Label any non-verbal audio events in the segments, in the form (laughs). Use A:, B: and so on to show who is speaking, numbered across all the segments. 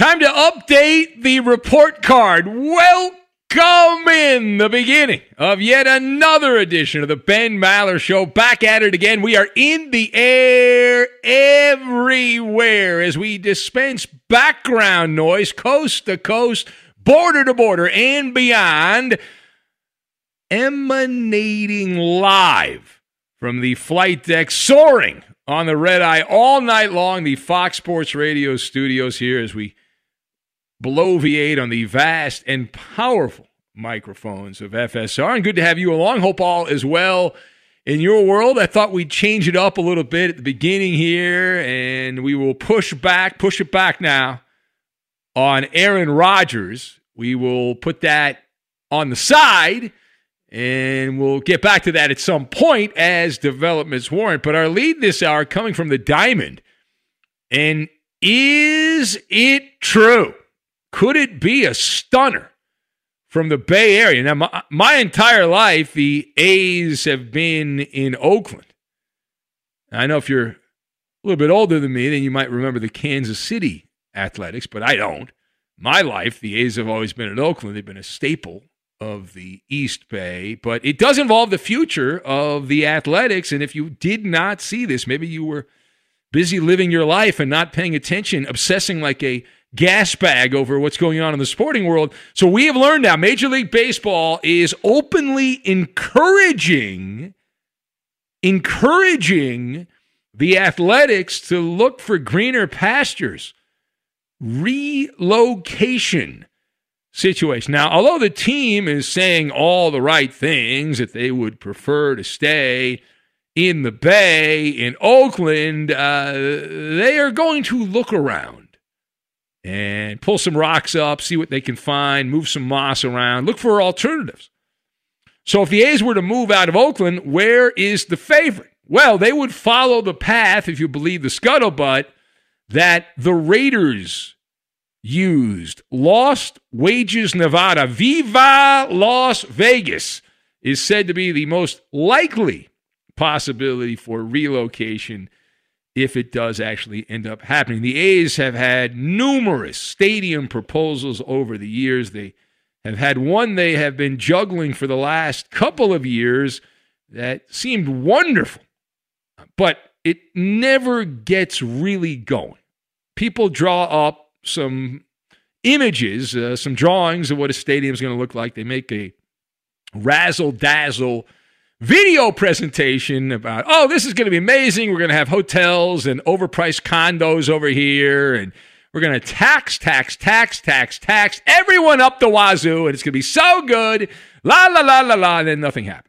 A: Time to update the report card. Welcome in the beginning of yet another edition of the Ben Maller Show. Back at it again. We are in the air everywhere as we dispense background noise coast to coast, border to border, and beyond, emanating live from the flight deck, soaring on the red eye all night long, the Fox Sports Radio studios here as we bloviate on the vast and powerful microphones of FSR. And good to have you along. Hope all is well in your world. I thought we'd change it up a little bit at the beginning here, and we will push back, push it back now on Aaron Rodgers. We will put that on the side. And we'll get back to that at some point as developments warrant. But our lead this hour coming from the Diamond. And is it true could it be a stunner from the Bay Area? Now, my, my entire life, the A's have been in Oakland. I know if you're a little bit older than me, then you might remember the Kansas City Athletics, but I don't. My life, the A's have always been in Oakland. They've been a staple of the East Bay, but it does involve the future of the Athletics. And if you did not see this, maybe you were busy living your life and not paying attention, obsessing like a gas bag over what's going on in the sporting world. So we have learned now Major League Baseball is openly encouraging encouraging the athletics to look for greener pastures. relocation situation. Now, although the team is saying all the right things that they would prefer to stay in the Bay in Oakland, uh, they are going to look around and pull some rocks up, see what they can find, move some moss around, look for alternatives. So if the A's were to move out of Oakland, where is the favorite? Well, they would follow the path, if you believe the scuttlebutt, that the Raiders used. Lost Wages, Nevada. Viva Las Vegas is said to be the most likely possibility for relocation if it does actually end up happening. The A's have had numerous stadium proposals over the years. They have had one they have been juggling for the last couple of years that seemed wonderful, but it never gets really going. People draw up some images, uh, some drawings of what a stadium is going to look like. They make a razzle dazzle video presentation about, oh, this is going to be amazing. We're going to have hotels and overpriced condos over here. And we're going to tax, tax, tax, tax, tax everyone up the wazoo. And it's going to be so good. La, la, la, la, la. And then nothing happens.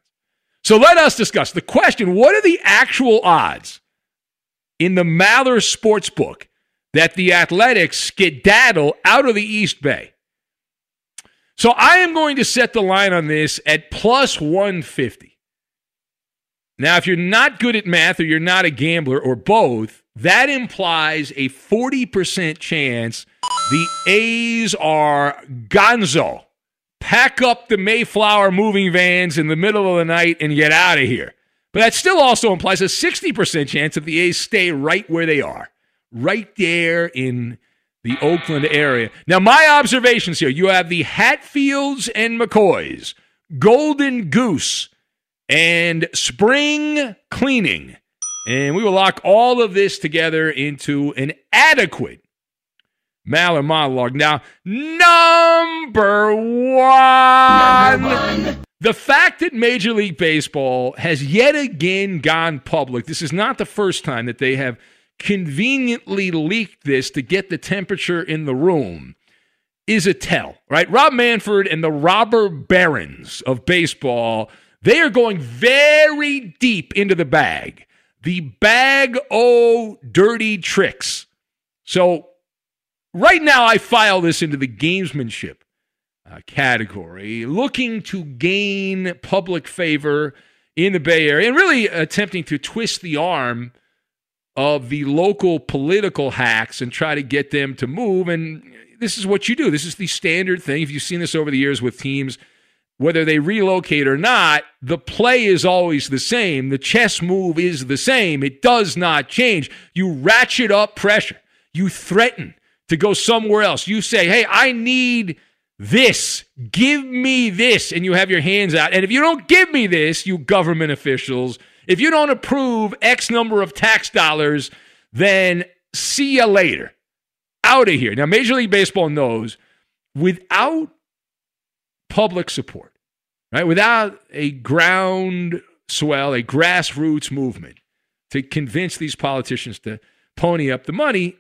A: So let us discuss the question what are the actual odds in the Maller sports book that the Athletics skedaddle out of the East Bay? So I am going to set the line on this at plus 150. Now, if you're not good at math or you're not a gambler or both, that implies a 40% chance the A's are gonzo. Pack up the Mayflower moving vans in the middle of the night and get out of here. But that still also implies a 60% chance that the A's stay right where they are, right there in the Oakland area. Now, my observations here you have the Hatfields and McCoys, Golden Goose, and spring cleaning. And we will lock all of this together into an adequate Maller monologue. Now, number one, number one. The fact that Major League Baseball has yet again gone public, this is not the first time that they have conveniently leaked this to get the temperature in the room, is a tell, right? Rob Manfred and the robber barons of baseball they are going very deep into the bag. The bag o dirty tricks. So right now I file this into the gamesmanship uh, category, looking to gain public favor in the Bay Area and really attempting to twist the arm of the local political hacks and try to get them to move. And this is what you do. This is the standard thing. If you've seen this over the years with teams whether they relocate or not, the play is always the same. The chess move is the same. It does not change. You ratchet up pressure. You threaten to go somewhere else. You say, hey, I need this. Give me this. And you have your hands out. And if you don't give me this, you government officials, if you don't approve X number of tax dollars, then see you later. Out of here. Now, Major League Baseball knows without public support, right? Without a ground swell, a grassroots movement to convince these politicians to pony up the money,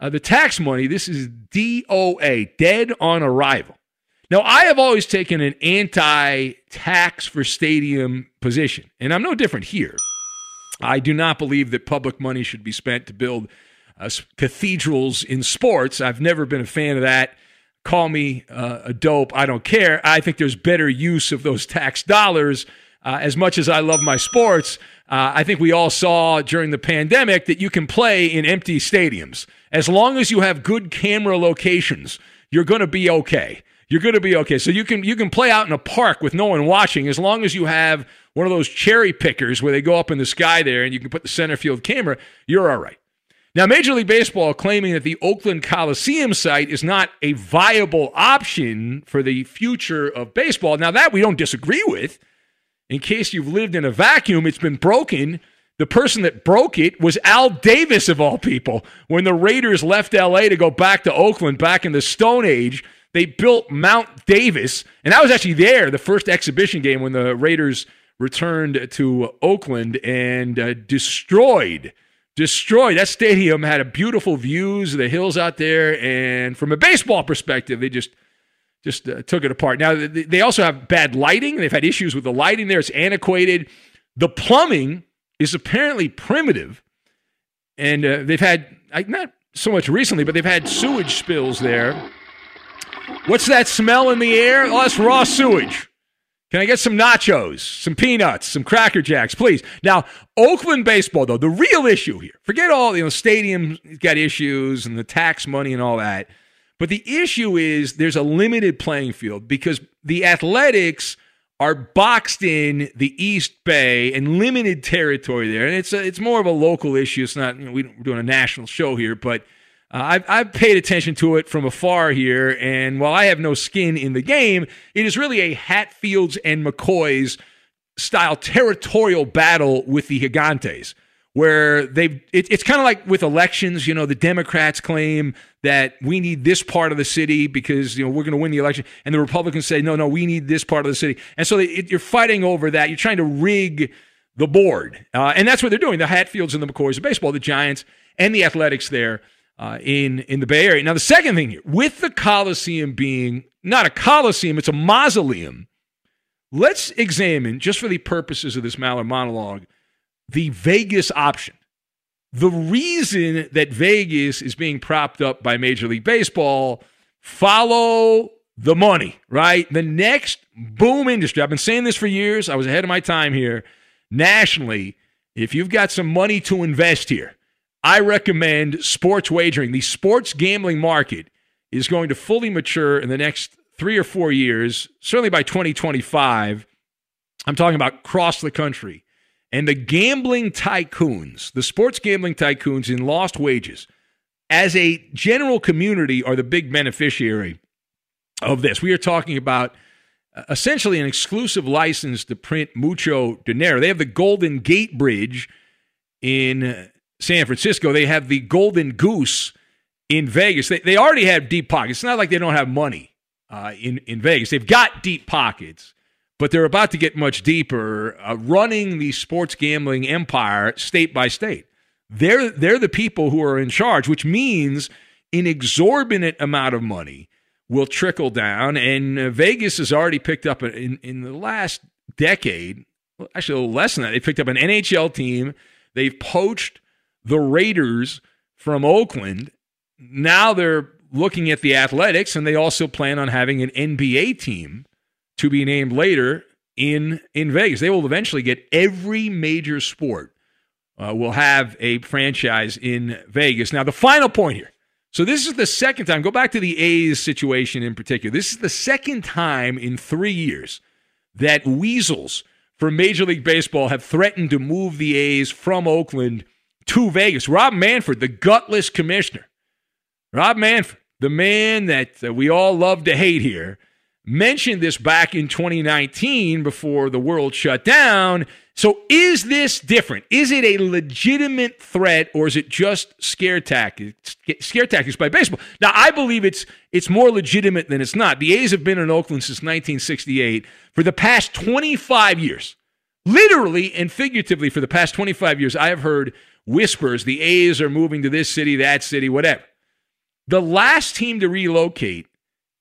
A: uh, the tax money, this is DOA, dead on arrival. Now, I have always taken an anti tax for stadium position, and I'm no different here. I do not believe that public money should be spent to build uh, cathedrals in sports. I've never been a fan of that call me uh, a dope. I don't care. I think there's better use of those tax dollars. Uh, as much as I love my sports, uh, I think we all saw during the pandemic that you can play in empty stadiums. As long as you have good camera locations, you're going to be okay. You're going to be okay. So you can you can play out in a park with no one watching as long as you have one of those cherry pickers where they go up in the sky there and you can put the center field camera. You're all right. Now, Major League Baseball claiming that the Oakland Coliseum site is not a viable option for the future of baseball. Now, that we don't disagree with. In case you've lived in a vacuum, it's been broken. The person that broke it was Al Davis, of all people. When the Raiders left LA to go back to Oakland back in the Stone Age, they built Mount Davis. And I was actually there, the first exhibition game when the Raiders returned to Oakland and uh, destroyed destroyed. That stadium had a beautiful views of the hills out there, and from a baseball perspective, they just just uh, took it apart. Now they also have bad lighting. They've had issues with the lighting there. It's antiquated. The plumbing is apparently primitive, and uh, they've had not so much recently, but they've had sewage spills there. What's that smell in the air? Oh, that's raw sewage. Can I get some nachos, some peanuts, some Cracker Jacks, please? Now, Oakland baseball, though, the real issue here, forget all, you know, stadium got issues and the tax money and all that. But the issue is there's a limited playing field because the athletics are boxed in the East Bay and limited territory there. And it's a, it's more of a local issue. It's not, you know, we're doing a national show here, but uh, I've, I've paid attention to it from afar here, and while I have no skin in the game, it is really a Hatfields and McCoys style territorial battle with the Gigantes, where they've. It, it's kind of like with elections. You know, the Democrats claim that we need this part of the city because you know we're going to win the election, and the Republicans say no, no, we need this part of the city, and so they, it, you're fighting over that. You're trying to rig the board, uh, and that's what they're doing. The Hatfields and the McCoys of baseball, the Giants and the Athletics there uh, in in the Bay Area. Now, the second thing here, with the Coliseum being not a Coliseum, it's a mausoleum. Let's examine, just for the purposes of this Maller monologue, the Vegas option. The reason that Vegas is being propped up by Major League Baseball, follow the money, right? The next boom industry. I've been saying this for years. I was ahead of my time here. Nationally, if you've got some money to invest here, I recommend sports wagering. The sports gambling market is going to fully mature in the next three or four years, certainly by 2025. I'm talking about across the country. And the gambling tycoons, the sports gambling tycoons in lost wages, as a general community, are the big beneficiary of this. We are talking about uh, essentially an exclusive license to print mucho dinero. They have the Golden Gate Bridge in San Francisco. They have the Golden Goose in Vegas. They, they already have deep pockets. It's not like they don't have money uh, in, in Vegas. They've got deep pockets, but they're about to get much deeper uh, running the sports gambling empire state by state. They're, they're the people who are in charge, which means an exorbitant amount of money will trickle down. And uh, Vegas has already picked up in, in the last decade, actually less than that, they picked up an NHL team. They've poached the Raiders from Oakland. Now they're looking at the Athletics, and they also plan on having an NBA team to be named later in in Vegas. They will eventually get every major sport uh, will have a franchise in Vegas. Now, the final point here. So this is the second time. Go back to the A's situation in particular. This is the second time in three years that weasels from Major League Baseball have threatened to move the A's from Oakland to Vegas. Rob Manfred, the gutless commissioner, Rob Manfred, the man that uh, we all love to hate here, mentioned this back in 2019 before the world shut down. So is this different? Is it a legitimate threat or is it just scare tactics, scare tactics by baseball? Now, I believe it's it's more legitimate than it's not. The A's have been in Oakland since 1968 for the past 25 years. Literally and figuratively for the past 25 years, I have heard whispers the A's are moving to this city, that city, whatever. The last team to relocate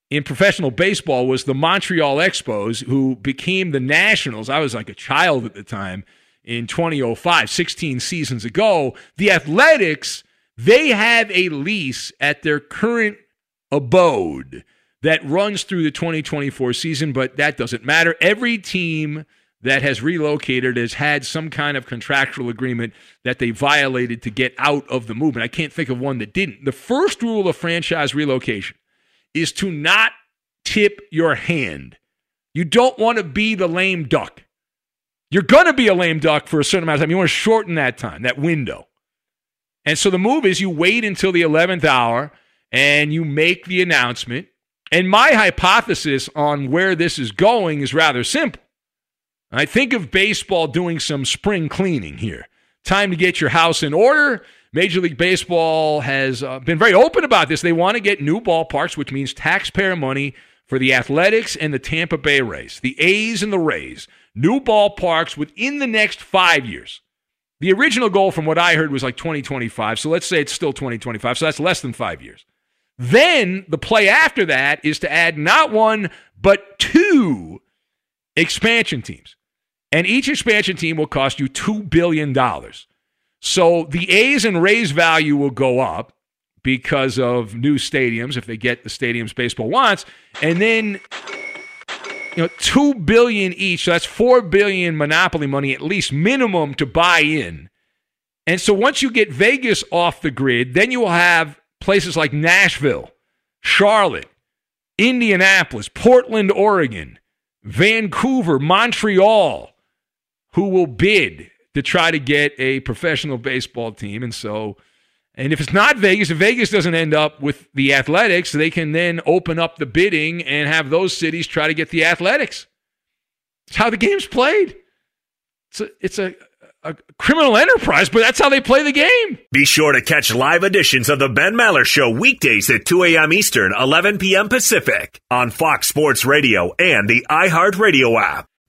A: in professional baseball was the Montreal Expos, who became the Nationals. I was like a child at the time in 2005, 16 seasons ago. The Athletics, they have a lease at their current abode that runs through the 2024 season, but that doesn't matter. Every team that has relocated has had some kind of contractual agreement that they violated to get out of the movement. I can't think of one that didn't. The first rule of franchise relocation is to not tip your hand. You don't want to be the lame duck. You're going to be a lame duck for a certain amount of time. You want to shorten that time, that window. And so the move is you wait until the 11th hour and you make the announcement. And my hypothesis on where this is going is rather simple I think of baseball doing some spring cleaning here. Time to get your house in order. Major League Baseball has uh, been very open about this. They want to get new ballparks, which means taxpayer money for the Athletics and the Tampa Bay Rays, the A's and the Rays. New ballparks within the next five years. The original goal, from what I heard, was like 2025. So let's say it's still 2025. So that's less than five years. Then the play after that is to add not one, but two expansion teams. And each expansion team will cost you $2 billion. So the A's and Rays value will go up because of new stadiums if they get the stadiums baseball wants. And then you know, two billion each. So that's four billion monopoly money at least minimum to buy in. And so once you get Vegas off the grid, then you will have places like Nashville, Charlotte, Indianapolis, Portland, Oregon, Vancouver, Montreal, who will bid to try to get a professional baseball team. And so, and if it's not Vegas, if Vegas doesn't end up with the athletics, they can then open up the bidding and have those cities try to get the athletics. It's how the game's played. It's a, it's a, a criminal enterprise, but that's how they play the game.
B: Be sure to catch live editions of the Ben Maller Show weekdays at 2 a.m. Eastern, 11 p.m. Pacific on Fox Sports Radio and the iHeartRadio app.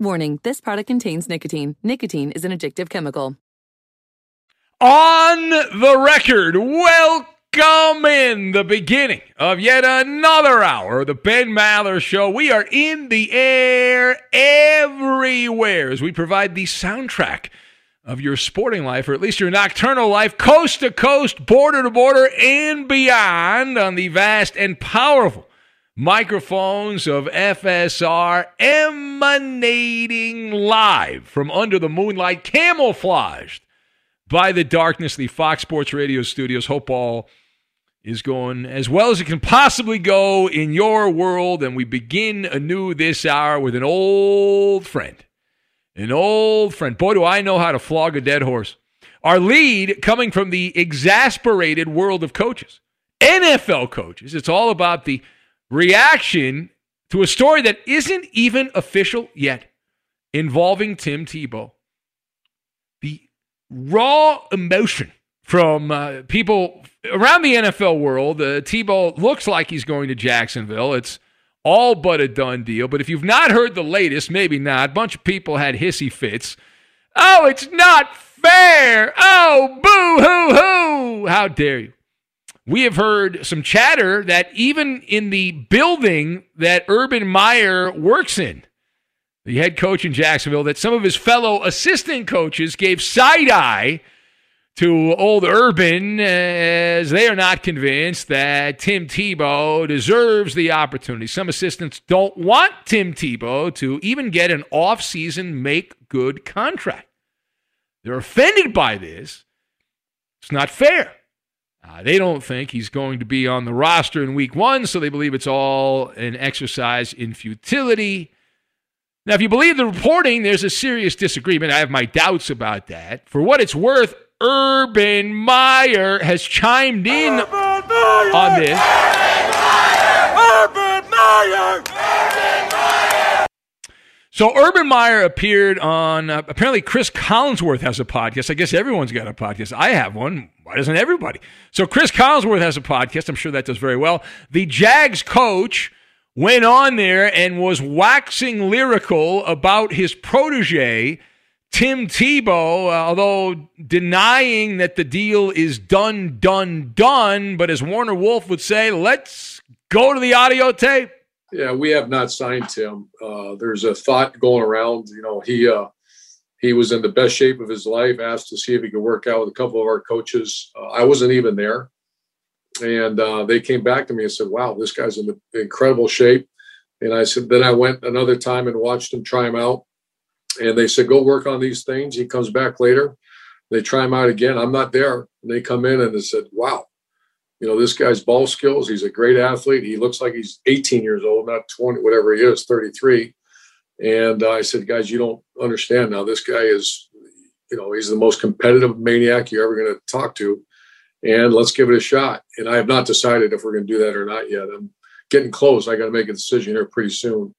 C: Warning, this product contains nicotine. Nicotine is an addictive chemical.
A: On the record, welcome in the beginning of yet another hour of the Ben Maller Show. We are in the air everywhere as we provide the soundtrack of your sporting life, or at least your nocturnal life, coast to coast, border to border, and beyond on the vast and powerful microphones of FSR emanating live from under the moonlight, camouflaged by the darkness, the Fox Sports Radio studios. Hope all is going as well as it can possibly go in your world. And we begin anew this hour with an old friend. An old friend. Boy, do I know how to flog a dead horse. Our lead coming from the exasperated world of coaches, NFL coaches. It's all about the reaction to a story that isn't even official yet involving Tim Tebow. The raw emotion from uh, people around the NFL world. Uh, Tebow looks like he's going to Jacksonville. It's all but a done deal. But if you've not heard the latest, maybe not. A bunch of people had hissy fits. Oh, it's not fair. Oh, boo hoo hoo. How dare you? We have heard some chatter that even in the building that Urban Meyer works in, the head coach in Jacksonville, that some of his fellow assistant coaches gave side eye to old Urban uh, as they are not convinced that Tim Tebow deserves the opportunity. Some assistants don't want Tim Tebow to even get an off-season make good contract. They're offended by this. It's not fair. Uh, they don't think he's going to be on the roster in week one, so they believe it's all an exercise in futility. Now, if you believe the reporting, there's a serious disagreement. I have my doubts about that. For what it's worth, Urban Meyer has chimed in on this.
D: Urban Meyer! Urban Meyer!
A: So Urban Meyer appeared on uh, apparently Chris Collinsworth has a podcast. I guess everyone's got a podcast. I have one. Why doesn't everybody? So Chris Collinsworth has a podcast. I'm sure that does very well. The Jags coach went on there and was waxing lyrical about his protege Tim Tebow, uh, although denying that the deal is done, done, done, but as Warner Wolf would say, let's go to the audio tape.
E: Yeah, we have not signed Tim. Uh, there's a thought going around. You know, he uh, he was in the best shape of his life. Asked to see if he could work out with a couple of our coaches. Uh, I wasn't even there, and uh, they came back to me and said, "Wow, this guy's in incredible shape." And I said, then I went another time and watched him try him out and they said, go work on these things. He comes back later. They try him out again. I'm not there. And they come in and they said, wow, you know, this guy's ball skills. He's a great athlete. He looks like he's 18 years old, not 20, whatever he is, 33. And uh, I said, guys, you don't understand now. This guy is, you know, he's the most competitive maniac you're ever going to talk to. And let's give it a shot. And I have not decided if we're going to do that or not yet. I'm getting close. I got to make a decision here pretty soon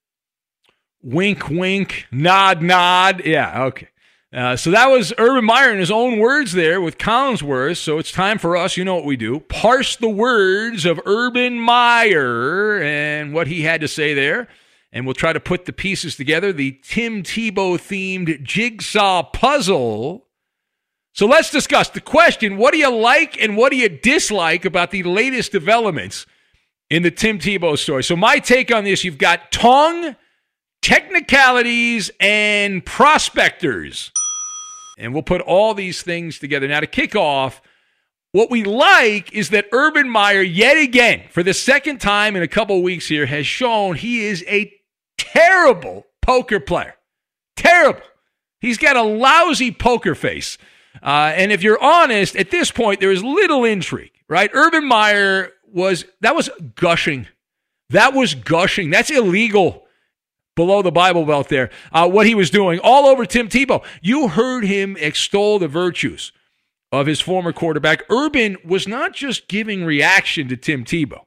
A: wink, wink, nod, nod. Yeah, okay. Uh, so that was Urban Meyer in his own words there with Collinsworth. So it's time for us, you know what we do, parse the words of Urban Meyer and what he had to say there. And we'll try to put the pieces together, the Tim Tebow themed jigsaw puzzle. So let's discuss the question what do you like and what do you dislike about the latest developments in the Tim Tebow story? So, my take on this you've got tongue technicalities and prospectors. And we'll put all these things together. Now, to kick off, what we like is that Urban Meyer, yet again, for the second time in a couple weeks here, has shown he is a terrible poker player. Terrible. He's got a lousy poker face. Uh, and if you're honest, at this point, there is little intrigue, right? Urban Meyer was, that was gushing. That was gushing. That's illegal below the Bible Belt there, uh, what he was doing all over Tim Tebow. You heard him extol the virtues of his former quarterback. Urban was not just giving reaction to Tim Tebow,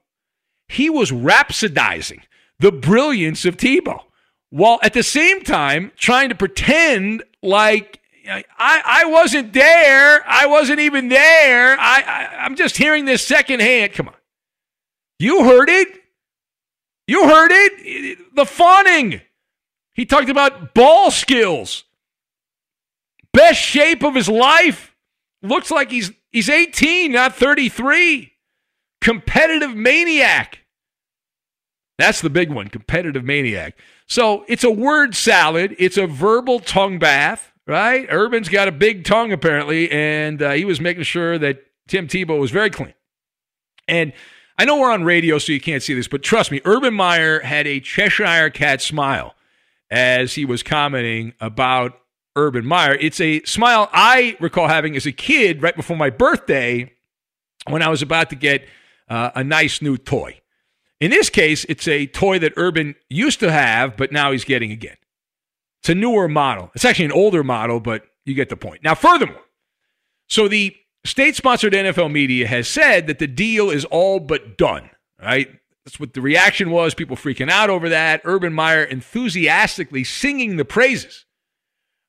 A: he was rhapsodizing the brilliance of Tebow while at the same time trying to pretend like I, I wasn't there. I wasn't even there. I, I, I'm just hearing this secondhand. Come on. You heard it. You heard it. The fawning. He talked about ball skills. Best shape of his life. Looks like he's he's 18, not 33. Competitive maniac. That's the big one, competitive maniac. So it's a word salad. It's a verbal tongue bath, right? Urban's got a big tongue apparently, and uh, he was making sure that Tim Tebow was very clean. And I know we're on radio, so you can't see this, but trust me, Urban Meyer had a Cheshire cat smile as he was commenting about Urban Meyer. It's a smile I recall having as a kid right before my birthday when I was about to get uh, a nice new toy. In this case, it's a toy that Urban used to have, but now he's getting again. It's a newer model. It's actually an older model, but you get the point. Now, furthermore, so the state sponsored NFL media has said that the deal is all but done, right? That's what the reaction was. People freaking out over that. Urban Meyer enthusiastically singing the praises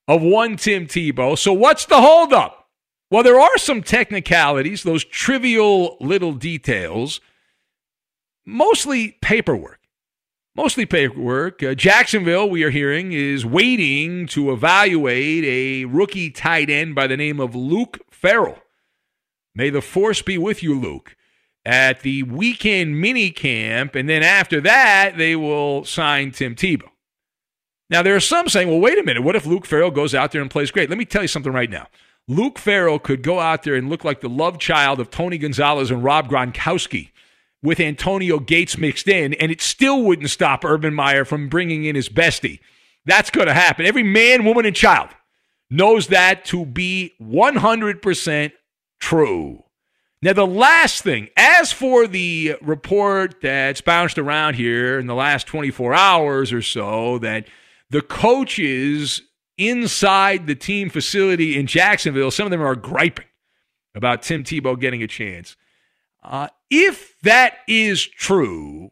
A: of one Tim Tebow. So, what's the holdup? Well, there are some technicalities, those trivial little details, mostly paperwork. Mostly paperwork. Uh, Jacksonville, we are hearing, is waiting to evaluate a rookie tight end by the name of Luke Farrell. May the force be with you, Luke. At the weekend mini camp, and then after that, they will sign Tim Tebow. Now, there are some saying, well, wait a minute. What if Luke Farrell goes out there and plays great? Let me tell you something right now. Luke Farrell could go out there and look like the love child of Tony Gonzalez and Rob Gronkowski with Antonio Gates mixed in, and it still wouldn't stop Urban Meyer from bringing in his bestie. That's going to happen. Every man, woman, and child knows that to be 100% true. Now, the last thing, as for the report that's bounced around here in the last 24 hours or so, that the coaches inside the team facility in Jacksonville, some of them are griping about Tim Tebow getting a chance. Uh, if that is true,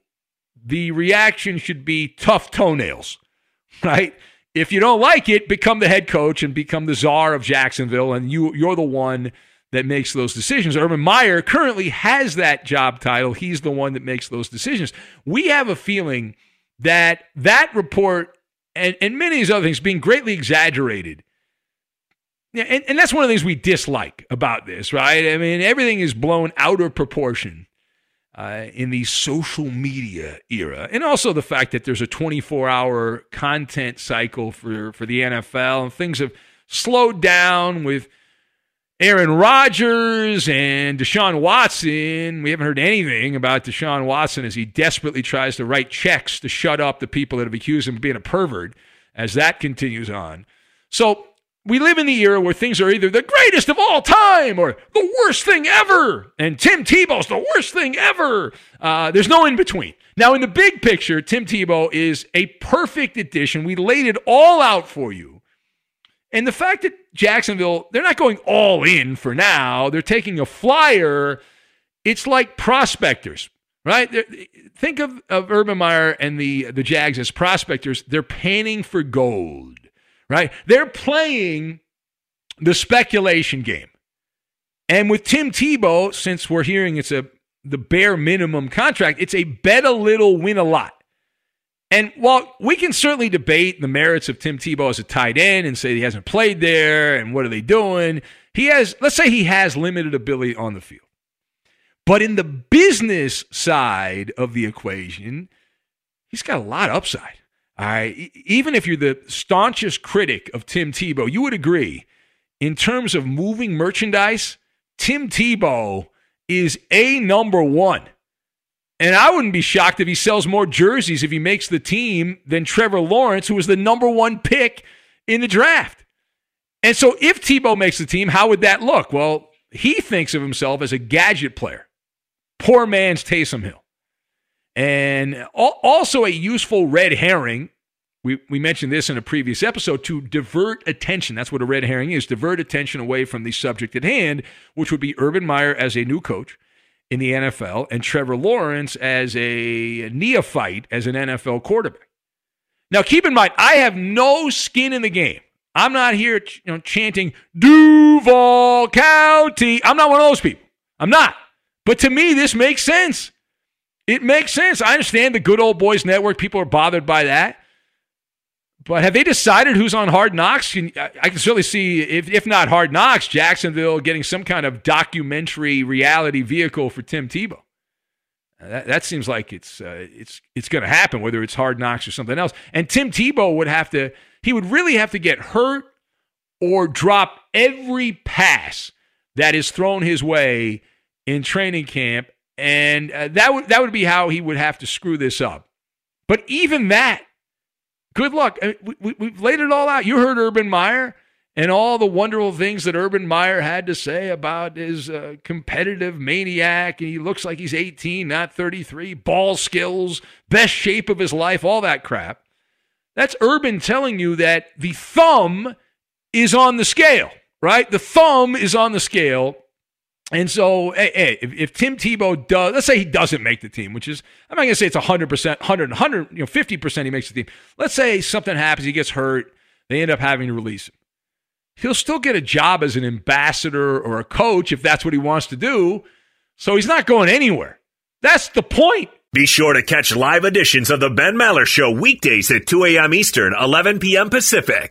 A: the reaction should be tough toenails, (laughs) right? If you don't like it, become the head coach and become the czar of Jacksonville, and you you're the one that makes those decisions. Urban Meyer currently has that job title. He's the one that makes those decisions. We have a feeling that that report and, and many of these other things being greatly exaggerated and, and that's one of the things we dislike about this, right? I mean, everything is blown out of proportion uh, in the social media era, and also the fact that there's a 24-hour content cycle for for the NFL, and things have slowed down with Aaron Rodgers and Deshaun Watson. We haven't heard anything about Deshaun Watson as he desperately tries to write checks to shut up the people that have accused him of being a pervert. As that continues on, so we live in the era where things are either the greatest of all time or the worst thing ever. And Tim Tebow's the worst thing ever. Uh, there's no in between. Now, in the big picture, Tim Tebow is a perfect addition. We laid it all out for you. And the fact that Jacksonville, they're not going all in for now, they're taking a flyer. It's like prospectors, right? They're, think of, of Urban Meyer and the, the Jags as prospectors. They're panning for gold right? They're playing the speculation game. And with Tim Tebow, since we're hearing it's a the bare minimum contract, it's a bet a little, win a lot. And while we can certainly debate the merits of Tim Tebow as a tight end and say he hasn't played there and what are they doing, he has, let's say he has limited ability on the field. But in the business side of the equation, he's got a lot of upside. All right. Even if you're the staunchest critic of Tim Tebow, you would agree in terms of moving merchandise, Tim Tebow is a number one. And I wouldn't be shocked if he sells more jerseys if he makes the team than Trevor Lawrence, who was the number one pick in the draft. And so if Tebow makes the team, how would that look? Well, he thinks of himself as a gadget player. Poor man's Taysom Hill. And also a useful red herring. We, we mentioned this in a previous episode to divert attention. That's what a red herring is divert attention away from the subject at hand, which would be Urban Meyer as a new coach in the NFL and Trevor Lawrence as a neophyte as an NFL quarterback. Now, keep in mind, I have no skin in the game. I'm not here you know, chanting Duval County. I'm not one of those people. I'm not. But to me, this makes sense. It makes sense. I understand the good old boys network. People are bothered by that. But have they decided who's on Hard Knocks? I can certainly see, if, if not Hard Knocks, Jacksonville getting some kind of documentary reality vehicle for Tim Tebow. That, that seems like it's uh, it's it's going to happen, whether it's Hard Knocks or something else. And Tim Tebow would have to, he would really have to get hurt or drop every pass that is thrown his way in training camp. And uh, that, would, that would be how he would have to screw this up. But even that, good luck. I mean, we, we've laid it all out. You heard Urban Meyer and all the wonderful things that Urban Meyer had to say about his uh, competitive maniac. And he looks like he's 18, not 33, ball skills, best shape of his life, all that crap. That's Urban telling you that the thumb is on the scale, right? The thumb is on the scale. And so, hey, hey if, if, Tim Tebow does, let's say he doesn't make the team, which is, I'm not going to say it's 100%, 100, 100, you know, 50% he makes the team. Let's say something happens, he gets hurt, they end up having to release him. He'll still get a job as an ambassador or a coach if that's what he wants to do. So he's not going anywhere. That's the point.
B: Be sure to catch live editions of the Ben Maller Show weekdays at 2 a.m. Eastern, 11 p.m. Pacific.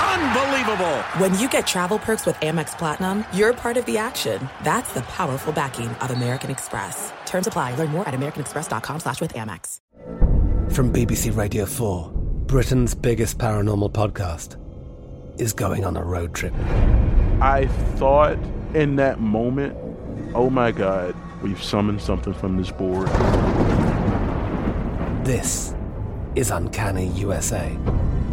F: Unbelievable.
G: When you get travel perks with Amex Platinum, you're part of the action. That's the powerful backing of American Express. Terms apply. Learn more at americanexpress.com slash with Amex.
H: From BBC Radio 4, Britain's biggest paranormal podcast is going on a road trip.
I: I thought in that moment, oh my God, we've summoned something from this board.
H: This is Uncanny USA.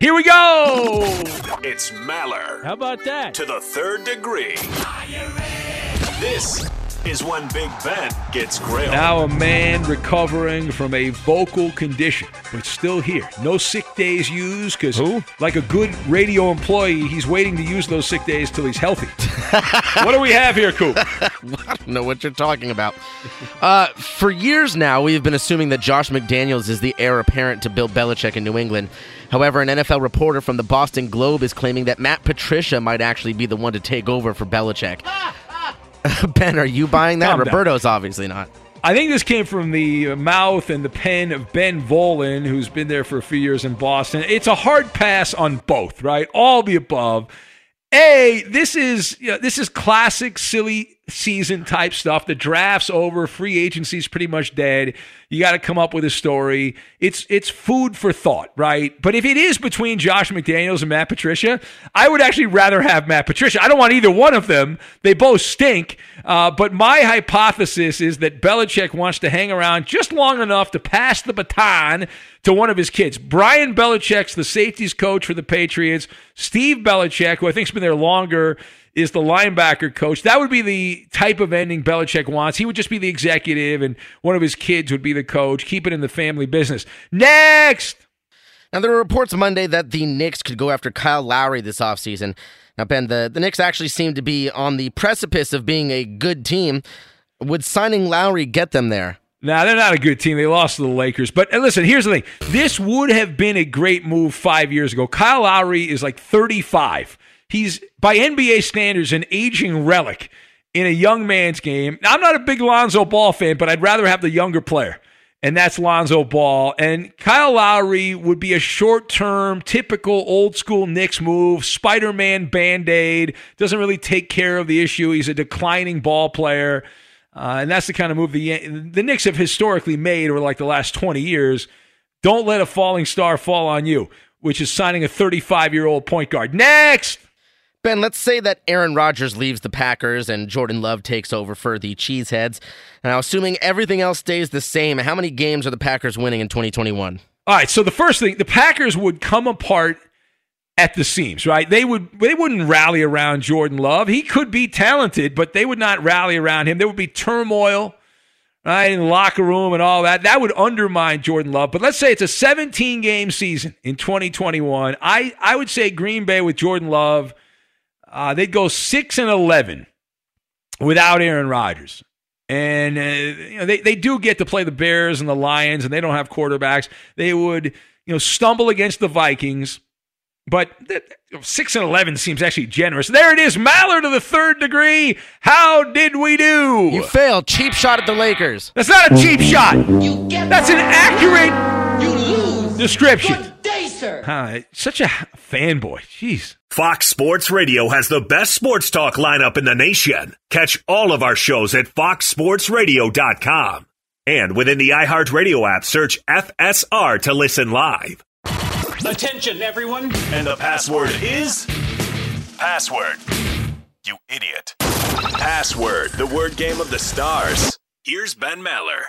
A: Here we go!
B: It's Maller.
F: How about that?
B: To the third degree. This is when Big Ben gets grilled.
A: Now a man recovering from a vocal condition, but still here. No sick days used because, like a good radio employee, he's waiting to use those sick days till he's healthy. (laughs) what do we have here, Coop?
J: I don't know what you're talking about. Uh, for years now, we've been assuming that Josh McDaniels is the heir apparent to Bill Belichick in New England. However, an NFL reporter from the Boston Globe is claiming that Matt Patricia might actually be the one to take over for Belichick. (laughs) ben, are you buying that?
A: Calm down.
J: Roberto's obviously not.
A: I think this came from the mouth and the pen of Ben Volin, who's been there for a few years in Boston. It's a hard pass on both, right? All the above. A, this is you know, this is classic silly season type stuff. The draft's over, free agency's pretty much dead. You got to come up with a story. It's it's food for thought, right? But if it is between Josh McDaniels and Matt Patricia, I would actually rather have Matt Patricia. I don't want either one of them. They both stink. Uh, but my hypothesis is that Belichick wants to hang around just long enough to pass the baton to one of his kids. Brian Belichick's the safeties coach for the Patriots. Steve Belichick, who I think's been there longer, is the linebacker coach. That would be the type of ending Belichick wants. He would just be the executive, and one of his kids would be the coach. Keep it in the family business. Next.
J: Now, there were reports Monday that the Knicks could go after Kyle Lowry this offseason. Now, Ben, the, the Knicks actually seem to be on the precipice of being a good team. Would signing Lowry get them there?
A: Now, they're not a good team. They lost to the Lakers. But listen, here's the thing. This would have been a great move five years ago. Kyle Lowry is like 35. He's, by NBA standards, an aging relic in a young man's game. Now, I'm not a big Lonzo Ball fan, but I'd rather have the younger player, and that's Lonzo Ball. And Kyle Lowry would be a short term, typical old school Knicks move, Spider Man band aid, doesn't really take care of the issue. He's a declining ball player. Uh, and that's the kind of move the the Knicks have historically made over like the last 20 years. Don't let a falling star fall on you, which is signing a 35 year old point guard. Next.
J: Ben, let's say that Aaron Rodgers leaves the Packers and Jordan Love takes over for the Cheeseheads. Now, assuming everything else stays the same, how many games are the Packers winning in 2021?
A: All right, so the first thing, the Packers would come apart at the seams, right? They would they wouldn't rally around Jordan Love. He could be talented, but they would not rally around him. There would be turmoil, right, in the locker room and all that. That would undermine Jordan Love. But let's say it's a 17 game season in 2021. I I would say Green Bay with Jordan Love, uh, they'd go six and 11 without Aaron Rodgers. And uh, you know they, they do get to play the Bears and the Lions, and they don't have quarterbacks. They would you know stumble against the Vikings. But six and eleven seems actually generous. There it is, Maller to the third degree. How did we do?
J: You failed. Cheap shot at the Lakers.
A: That's not a cheap shot. That's an accurate description.
D: Good day, sir.
A: Huh, such a fanboy. Jeez.
B: Fox Sports Radio has the best sports talk lineup in the nation. Catch all of our shows at foxsportsradio.com. And within the iHeartRadio app, search FSR to listen live.
K: Attention, everyone.
B: And the password is password. You idiot. Password, the word game of the stars. Here's Ben Maller.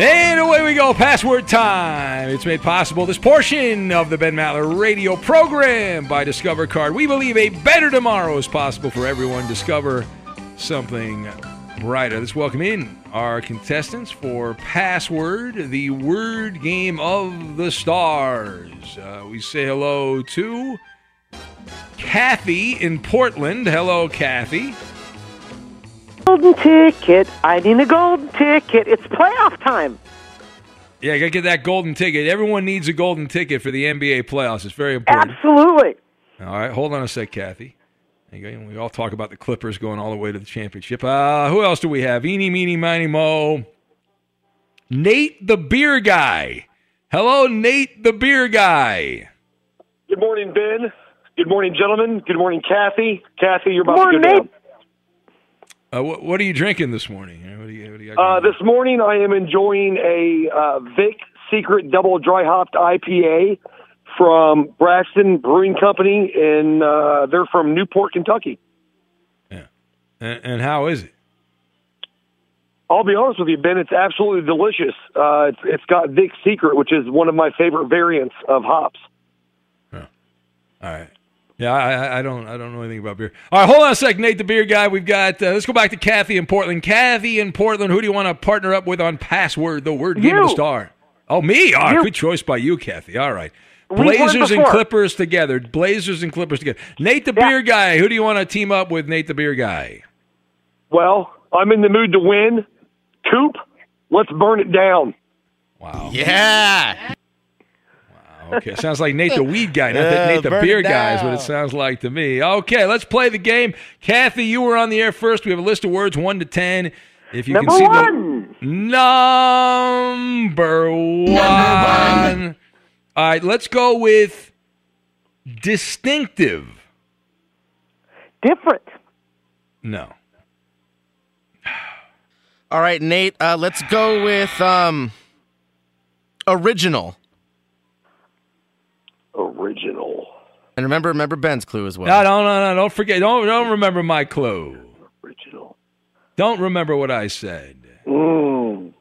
A: And away we go. Password time. It's made possible this portion of the Ben Maller radio program by Discover Card. We believe a better tomorrow is possible for everyone. Discover something brighter. Let's welcome in our contestants for Password, the word game of the stars. Uh, we say hello to Kathy in Portland. Hello, Kathy.
L: Golden ticket. I need a golden ticket. It's playoff time.
A: Yeah, I got to get that golden ticket. Everyone needs a golden ticket for the NBA playoffs. It's very important.
L: Absolutely.
A: All right, hold on a sec, Kathy. We all talk about the Clippers going all the way to the championship. Uh, who else do we have? Eeny, meeny, miny, mo. Nate the beer guy. Hello, Nate the beer guy.
M: Good morning, Ben. Good morning, gentlemen. Good morning, Kathy. Kathy, you're about
L: Good morning,
M: to go
L: Nate.
M: down.
A: Uh, what, what are you drinking this morning? What do you, what do you got
M: Uh, this morning, I am enjoying a uh, Vic Secret Double Dry Hopped IPA from Braxton Brewing Company, and uh, they're from Newport, Kentucky.
A: Yeah, and, and how is it?
M: I'll be honest with you, Ben. It's absolutely delicious. Uh, it's it's got Vic Secret, which is one of my favorite variants of hops.
A: All right. Yeah, I, I- I don't I don't know anything about beer. All right, hold on a sec, Nate, the beer guy. We've got. Uh, let's go back to Kathy in Portland. Kathy in Portland. Who do you want to partner up with on password? The word game of the star. Oh, me. Oh,
M: You.
A: good choice by you, Kathy. All right. Blazers and. Clippers together. Blazers and Clippers together. Nate the beer guy. Who do you want to team up with? Nate the beer guy.
M: Well, I'm in the mood to win. Coop, let's burn it down.
A: Wow.
J: Yeah.
A: Okay, sounds like Nate the weed guy, not the, Nate the beer guy is what it sounds like to me. Okay, let's play the game. Kathy, you were on the air first. We have a list of words, one to ten. If you
L: Number
A: can see
L: one.
A: the number one. All right, let's go with distinctive.
L: Different.
A: No.
J: All right, Nate. Uh, let's go with um, original.
M: Original.
J: And remember, remember Ben's clue as well.
A: No, no, no, no. Don't forget. Don't don't remember my clue.
M: Original.
A: Don't remember what I said.
M: Mm.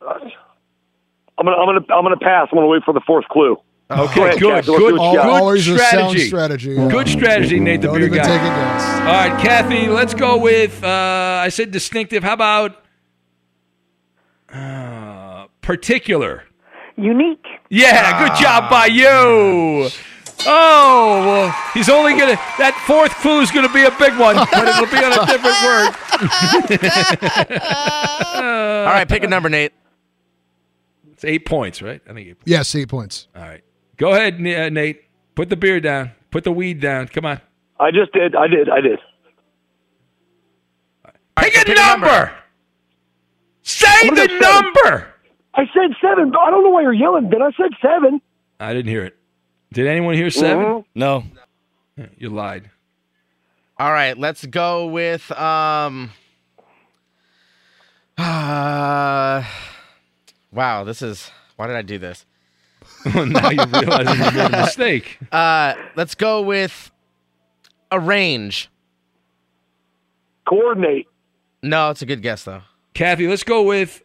M: I'm gonna I'm gonna I'm gonna pass. I'm gonna wait for the fourth clue. Go
A: Okay,
M: ahead,
A: good,
M: Kathy, let's
A: good,
M: what you got.
A: good
N: Always a sound
A: strategy.
N: strategy, yeah.
A: Good strategy, Nate the
N: Don't
A: beer
N: even
A: guy.
N: take a guess.
A: All right, Kathy, let's go with. Uh, I said distinctive. How about uh, particular?
L: Unique.
A: Yeah, good job by you. Oh, well, he's only gonna. That fourth clue is gonna be a big one, but it'll be on a different word. (laughs)
J: All right, pick a number, Nate.
A: It's eight points, right? I think. Eight.
N: Yes, eight points.
A: All right, go ahead, uh, Nate. Put the beer down. Put the weed down. Come on.
M: I just did. I did. I did.
A: Pick a number. Say the number.
M: I said seven. I don't know why you're yelling, Ben. I said seven.
A: I didn't hear it. Did anyone hear 7
M: Mhm.
J: No.
A: You lied.
J: All right, let's go with um. Uh, (sighs) wow, this is. Why did I do this? (laughs)
A: now you realize you made a (laughs) mistake.
J: Uh, let's go with arrange.
M: Coordinate.
J: No, it's a good guess though.
A: Kathy, let's go with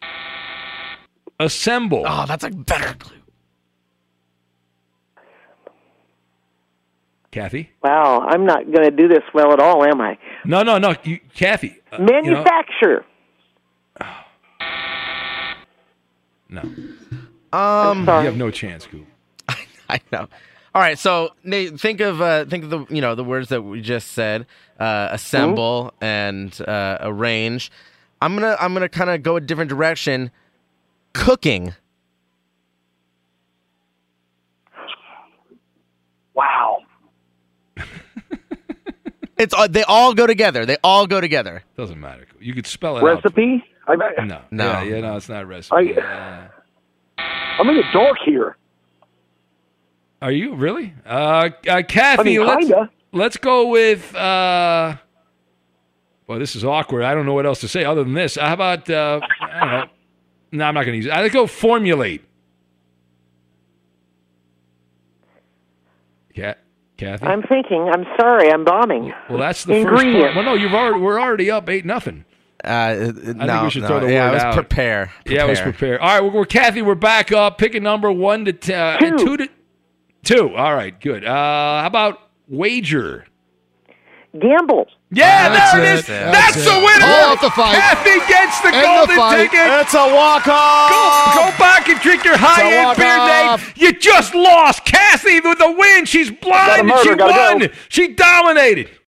A: assemble.
J: Oh, that's a better clue.
A: Kathy?
L: Wow, I'm not going to do this well at all, am I?
A: No, no, no. You, Kathy. uh, you know-
L: Manufacture.
A: no.
J: Um,
A: You have no chance, Coop. (laughs)
J: I know. All right, so Nate, think of uh, think of the you know the words that we just said: uh, assemble and uh, arrange. I'm gonna I'm gonna kind of go a different direction. Cooking.
M: Wow.
J: It's uh, they all go together. They all go together.
A: Doesn't matter. You could spell it
M: Recipe. I,
A: out. No.
J: No.
A: Yeah, yeah, no, it's not a recipe.
M: I, I'm in the dark here.
A: Are you really? Uh, uh Kathy,
M: I mean,
A: let's, let's go with uh well, this is awkward. I don't know what else to say other than this. How about uh I don't know. No, I'm not gonna use it. I go formulate. Cat Kathy?
L: I'm thinking. I'm sorry. I'm bombing.
A: well that's the first
L: Ingredient.
A: part. Well no, you've already we're already up eight nothing.
J: Uh,
A: I
J: no,
A: think we should
J: no.
A: throw the
J: yeah,
A: word
J: it was
A: out.
J: prepare.
A: Yeah, it was
J: Prepare.
A: prepare. All right, we're, we're Kathy. We're back up. Pick a number one to t- uh,
L: Two.
A: two to two. All right, good. Uh, how about wager?
L: Gamble.
A: Yeah,
N: That's
A: there it
N: it.
A: is.
N: That's
A: That's,
N: it.
A: the winner.
N: Pull out the fight.
A: Kathy gets the
N: End
A: golden
N: fight.
A: ticket.
F: It's a walk off.
A: Go, go back and drink your high end beer,
F: walk-off.
A: Nate. You just lost. Kathy with the win. She's blind and
M: murder,
A: she won.
M: go.
A: She dominated.